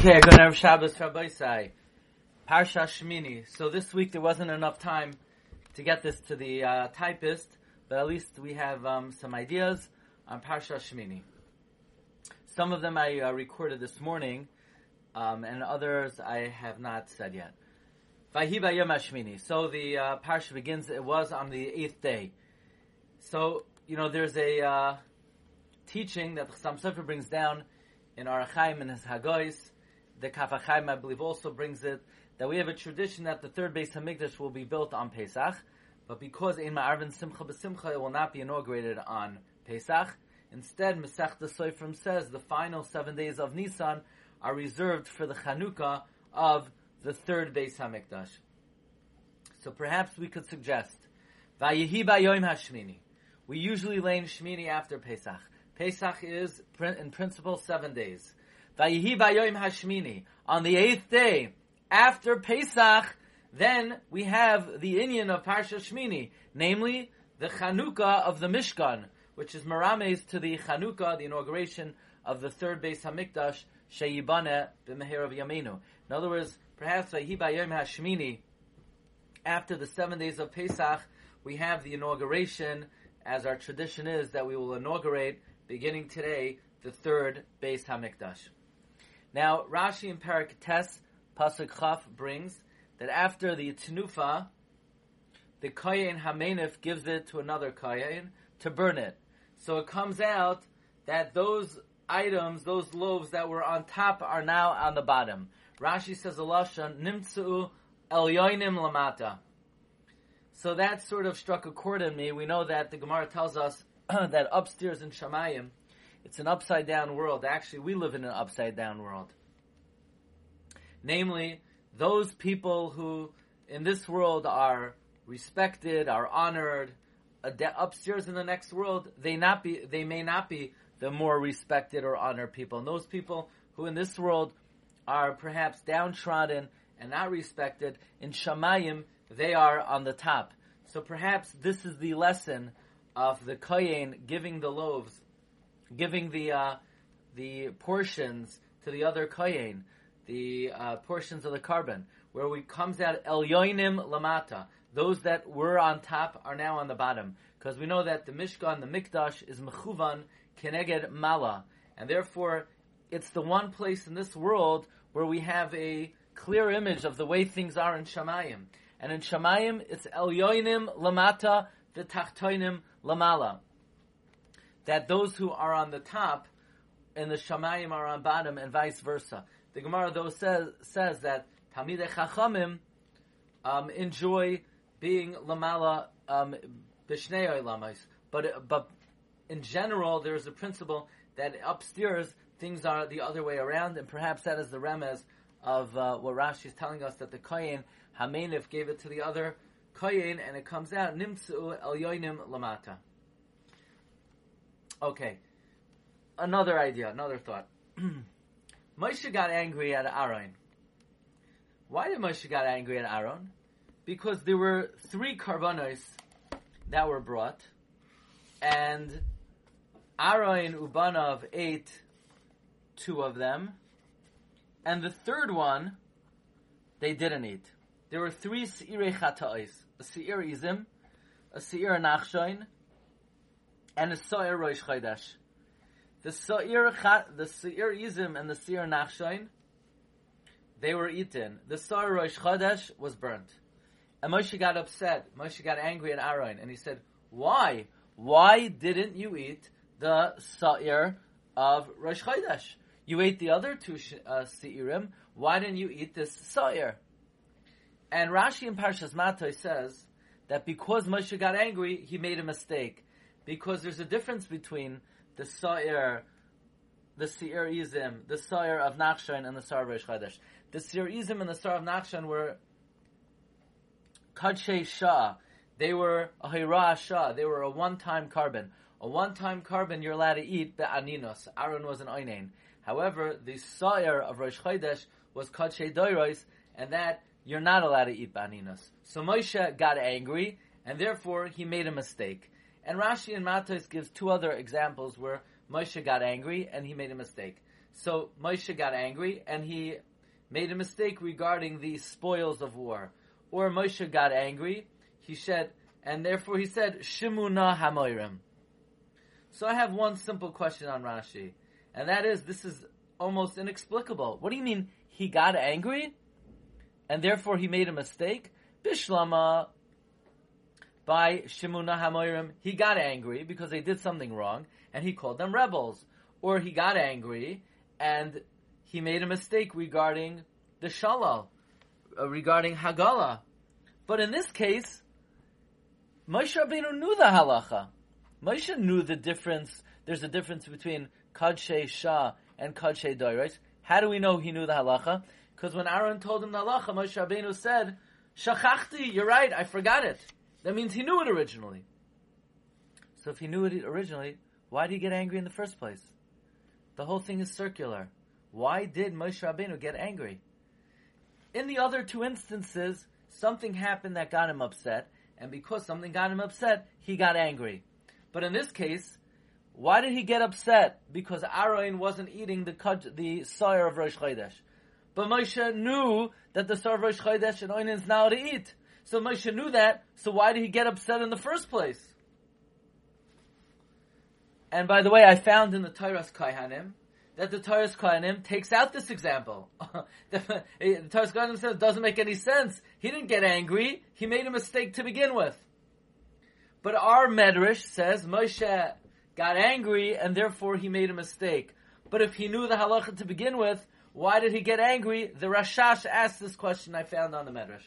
Okay, good Erev Shabbos Rabbi Sai. Parsha Shmini. So this week there wasn't enough time to get this to the uh, typist, but at least we have um, some ideas on Parsha Shmini. Some of them I uh, recorded this morning, um, and others I have not said yet. Vahiba Yom Hashmini. So the uh, Parsha begins, it was on the eighth day. So, you know, there's a uh, teaching that the Chassam Sofer brings down in Arachaim and his Hagois, the Kaf HaChaim, I believe, also brings it that we have a tradition that the third Beis Hamikdash will be built on Pesach, but because in Ma'arvin Simcha B'Simcha it will not be inaugurated on Pesach. Instead, Masech Soifrim says the final seven days of Nisan are reserved for the Chanukah of the third Beis Hamikdash. So perhaps we could suggest Vayehi Yom Hashmini. We usually lay in Shmini after Pesach. Pesach is, in principle, seven days. Hashmini. On the eighth day, after Pesach, then we have the Inyan of Parsha Shmini, namely the Chanukah of the Mishkan, which is Marames to the Chanukah, the inauguration of the third Beis Hamikdash, Sheyibane b'Meher of Yamenu. In other words, perhaps Vayihi Bayoim Hashmini, after the seven days of Pesach, we have the inauguration, as our tradition is, that we will inaugurate, beginning today, the third Beis Hamikdash. Now, Rashi in Parak Tes, Pasuk Chaf brings that after the Tnufa, the Kohen Hamenif gives it to another Kayin to burn it. So it comes out that those items, those loaves that were on top are now on the bottom. Rashi says, Alashan, Nimtsu El Yoinim Lamata. So that sort of struck a chord in me. We know that the Gemara tells us that upstairs in Shamayim, it's an upside down world. Actually, we live in an upside down world. Namely, those people who in this world are respected, are honored, upstairs in the next world, they not be, they may not be the more respected or honored people. And those people who in this world are perhaps downtrodden and not respected, in Shamayim, they are on the top. So perhaps this is the lesson of the Kohen giving the loaves giving the uh, the portions to the other kohen, the uh, portions of the korban, where we comes out el yoinim lamata. Those that were on top are now on the bottom, because we know that the Mishkan, the Mikdash, is mechuvan keneged mala, and therefore it's the one place in this world where we have a clear image of the way things are in Shamayim. And in Shamayim, it's el yoinim lamata, the tachtoinim lamala that those who are on the top and the Shamayim are on bottom and vice versa. The Gemara though says, says that Talmidei Chachamim um, enjoy being Lamala um, Olamais. But, but in general, there is a principle that upstairs things are the other way around, and perhaps that is the remez of uh, what Rashi is telling us that the Kohen Hamenif gave it to the other Kohen, and it comes out Nimtsu El Lamata. Okay. Another idea, another thought. Moshe got angry at Aaron. Why did Moshe got angry at Aaron? Because there were three karbanos that were brought, and Aaron Ubanov ate two of them, and the third one they didn't eat. There were three seirei chata'is: a seir izim, a seir nachshoin, and a Sa'ir Rosh Chodesh. The Sa'ir, the Sa'ir Izim and the Sa'ir Nachshain, they were eaten. The Sa'ir Rosh Chodesh was burnt. And Moshe got upset. Moshe got angry at Aaron, and he said, "Why? Why didn't you eat the Sa'ir of Rosh Chodesh? You ate the other two uh, Sa'irim. Why didn't you eat this Sa'ir?" And Rashi in Parshas Matoi says that because Moshe got angry, he made a mistake because there's a difference between the Sa'ir, the Seir the Sa'ir of Nachshan and the Sa'ir of Reish Chodesh. The Seir and the Sa'ir of Nachshan were Kadshe Shah. They were a Hira Shah. They were a one-time korban. A one-time korban you're allowed to eat be'aninos. Aaron was an oinain. However, the Sa'ir of Rosh Chodesh was Kadshe Doiros, and that you're not allowed to eat baninos. So Moshe got angry, and therefore he made a mistake. And Rashi and Matos gives two other examples where Moshe got angry and he made a mistake. So Moshe got angry and he made a mistake regarding the spoils of war. Or Moshe got angry, he said, and therefore he said, Shimuna Hamoirim. So I have one simple question on Rashi, and that is, this is almost inexplicable. What do you mean he got angry, and therefore he made a mistake? Bishlama, by Shimuna Hamoirim, he got angry because they did something wrong, and he called them rebels. Or he got angry, and he made a mistake regarding the Shalal, uh, regarding Hagala. But in this case, Moshe Rabbeinu knew the halacha. Moshe knew the difference. There's a difference between Kadshe Shah and Kadshe Doiros. How do we know he knew the halacha? Because when Aaron told him the halacha, Moshe Rabbeinu said, Shachachti, you're right, I forgot it. That means he knew it originally. So if he knew it originally, why did he get angry in the first place? The whole thing is circular. Why did Moshe Rabbeinu get angry? In the other two instances, something happened that got him upset, and because something got him upset, he got angry. But in this case, why did he get upset? Because Aaron wasn't eating the the sire of Rosh Chodesh. But Moshe knew that the sire of Rosh Chodesh and Oinen is now to eat. So Moshe knew that, so why did he get upset in the first place? And by the way, I found in the Toras Kohanim that the Toras Kohanim takes out this example. the, the Toras Kohanim says it doesn't make any sense. He didn't get angry. He made a mistake to begin with. But our Medrash says Moshe got angry and therefore he made a mistake. But if he knew the halacha to begin with, why did he get angry? The Rashash asked this question I found on the Medrash.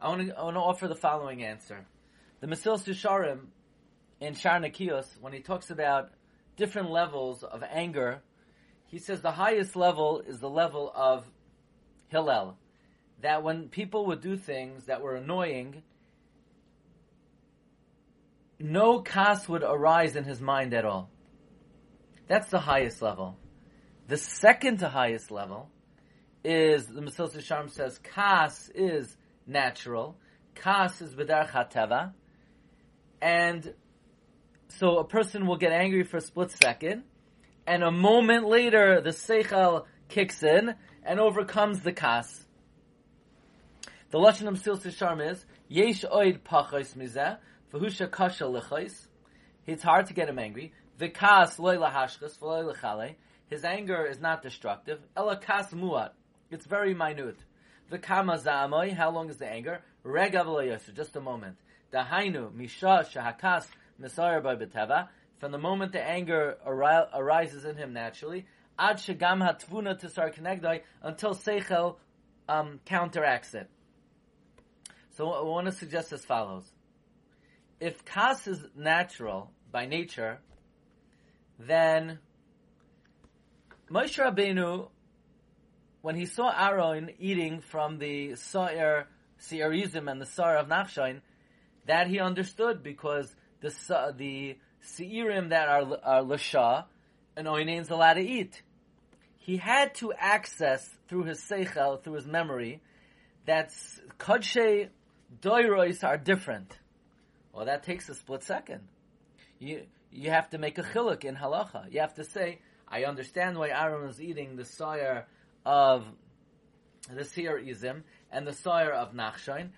I want to, I want to offer the following answer. The Mesilas Yesharim in Shar Nekios, when he talks about different levels of anger. He says the highest level is the level of Hillel. That when people would do things that were annoying, no kas would arise in his mind at all. That's the highest level. The second to highest level is the Mesilas Yesharim says kas is natural, kas is b'derech hateva, and so a person will get angry for a split second, and a moment later the seichel kicks in and overcomes the kas. The lashon of Mesilas Yesharim is yesh oid pachos mizeh v'husha kasha lechos. It's hard to get him angry. The kas loy lahashkas v'loy lechale. His anger is not destructive. Ela kas muat. It's very minute. The kama za'amoy. How long is the anger? Rega Just a moment. Dahainu misha shahakas Nisar by from the moment the anger arises in him naturally, ad shagam hatvuna to start until seichel um, counteracts it. So I want to suggest as follows: If kas is natural by nature, then Moshe Rabbeinu, when he saw Aaron eating from the Sa'ir Seirizim and the Sa'ir of Nachshain, that he understood because the the seirim that are are lasha, an oinein's allowed to eat. He had to access through his seichel, through his memory, that kodshe doirois are different. Well, that takes a split second. You you have to make a chiluk in halacha. You have to say, I understand why Aaron was eating the sire of the seir izim and the sire of nachshain,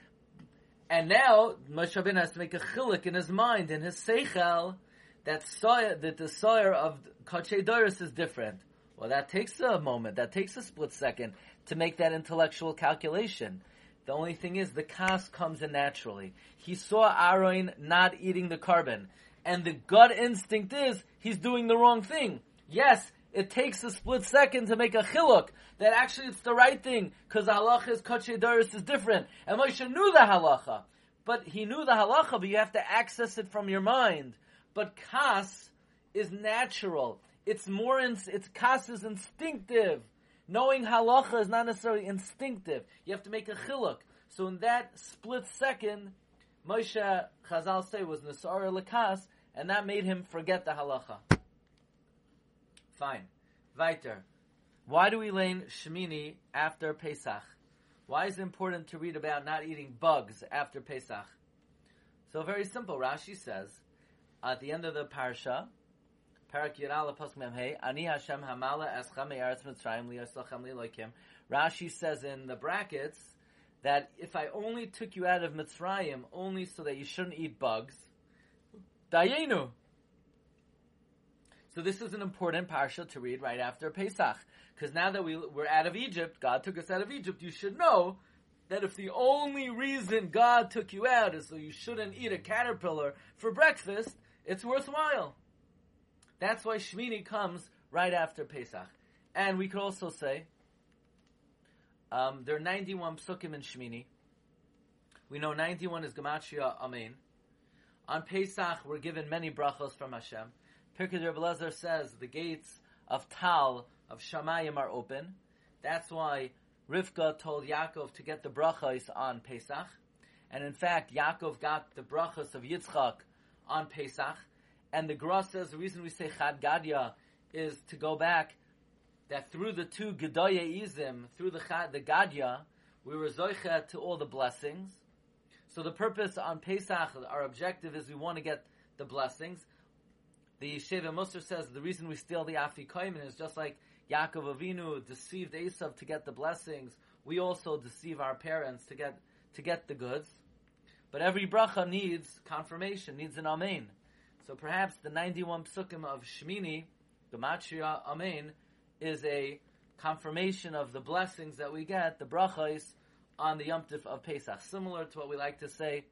and now Moshe Rabbeinu has to make a chilik in his mind, in his seichel, that soya, that the soyer of Kachay Doris is different. Well, that takes a moment, that takes a split second to make that intellectual calculation. The only thing is, the kas comes in naturally. He saw Aaron not eating the korban, and the gut instinct is he's doing the wrong thing. Yes, it takes a split second to make a chiluk that actually it's the right thing because the halacha is kachay doris is different. And Moshe knew the halacha, but he knew the halacha, but you have to access it from your mind. But kas is natural. It's more, in, it's kas is instinctive. Knowing halacha is not necessarily instinctive. You have to make a chiluk. So in that split second, Moshe Chazal say was Nasara Lakas, and that made him forget the halacha. Fine. Weiter. Why do we lane Shemini after Pesach? Why is it important to read about not eating bugs after Pesach? So very simple. Rashi says, at the end of the parsha, Parak Ani Hashem Hamala. Rashi says in the brackets that if I only took you out of Mitzrayim only so that you shouldn't eat bugs, Dayenu. So this is an important parsha to read right after Pesach. Because now that we, we're out of Egypt, God took us out of Egypt, you should know that if the only reason God took you out is so you shouldn't eat a caterpillar for breakfast, it's worthwhile. That's why Shmini comes right after Pesach. And we could also say, um, there are 91 psukim in Shmini. We know 91 is Gematria Amen. On Pesach, we're given many brachos from Hashem. Pirkei Rebbe says the gates of Tal, of Shamayim are open. That's why Rivka told Yaakov to get the brachos on Pesach. And in fact, Yaakov got the brachos of Yitzchak on Pesach. And the Gra says the reason we say Chad Gadya is to go back that through the two Gedoye Izim, through the Chad, the Gadya, we were Zoicha to all the blessings. So the purpose on Pesach, our objective is we want to get the blessings. The Shevet Mussar says the reason we steal the Afikoimin is just like Yaakov Avinu deceived Esav to get the blessings. We also deceive our parents to get to get the goods. But every bracha needs confirmation, needs an amen. So perhaps the 91 psukim of Shmini, the Matria Amen, is a confirmation of the blessings that we get, the brachas, on the Yom Tif of Pesach. Similar to what we like to say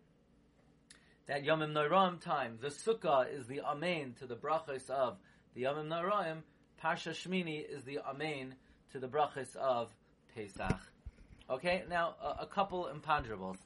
that Yomim Noraim time, the Sukkah is the Amen to the brachas of the Yomim Noraim, Parsha Shmini is the Amen to the brachas of Pesach. Okay, now a, a couple imponderables.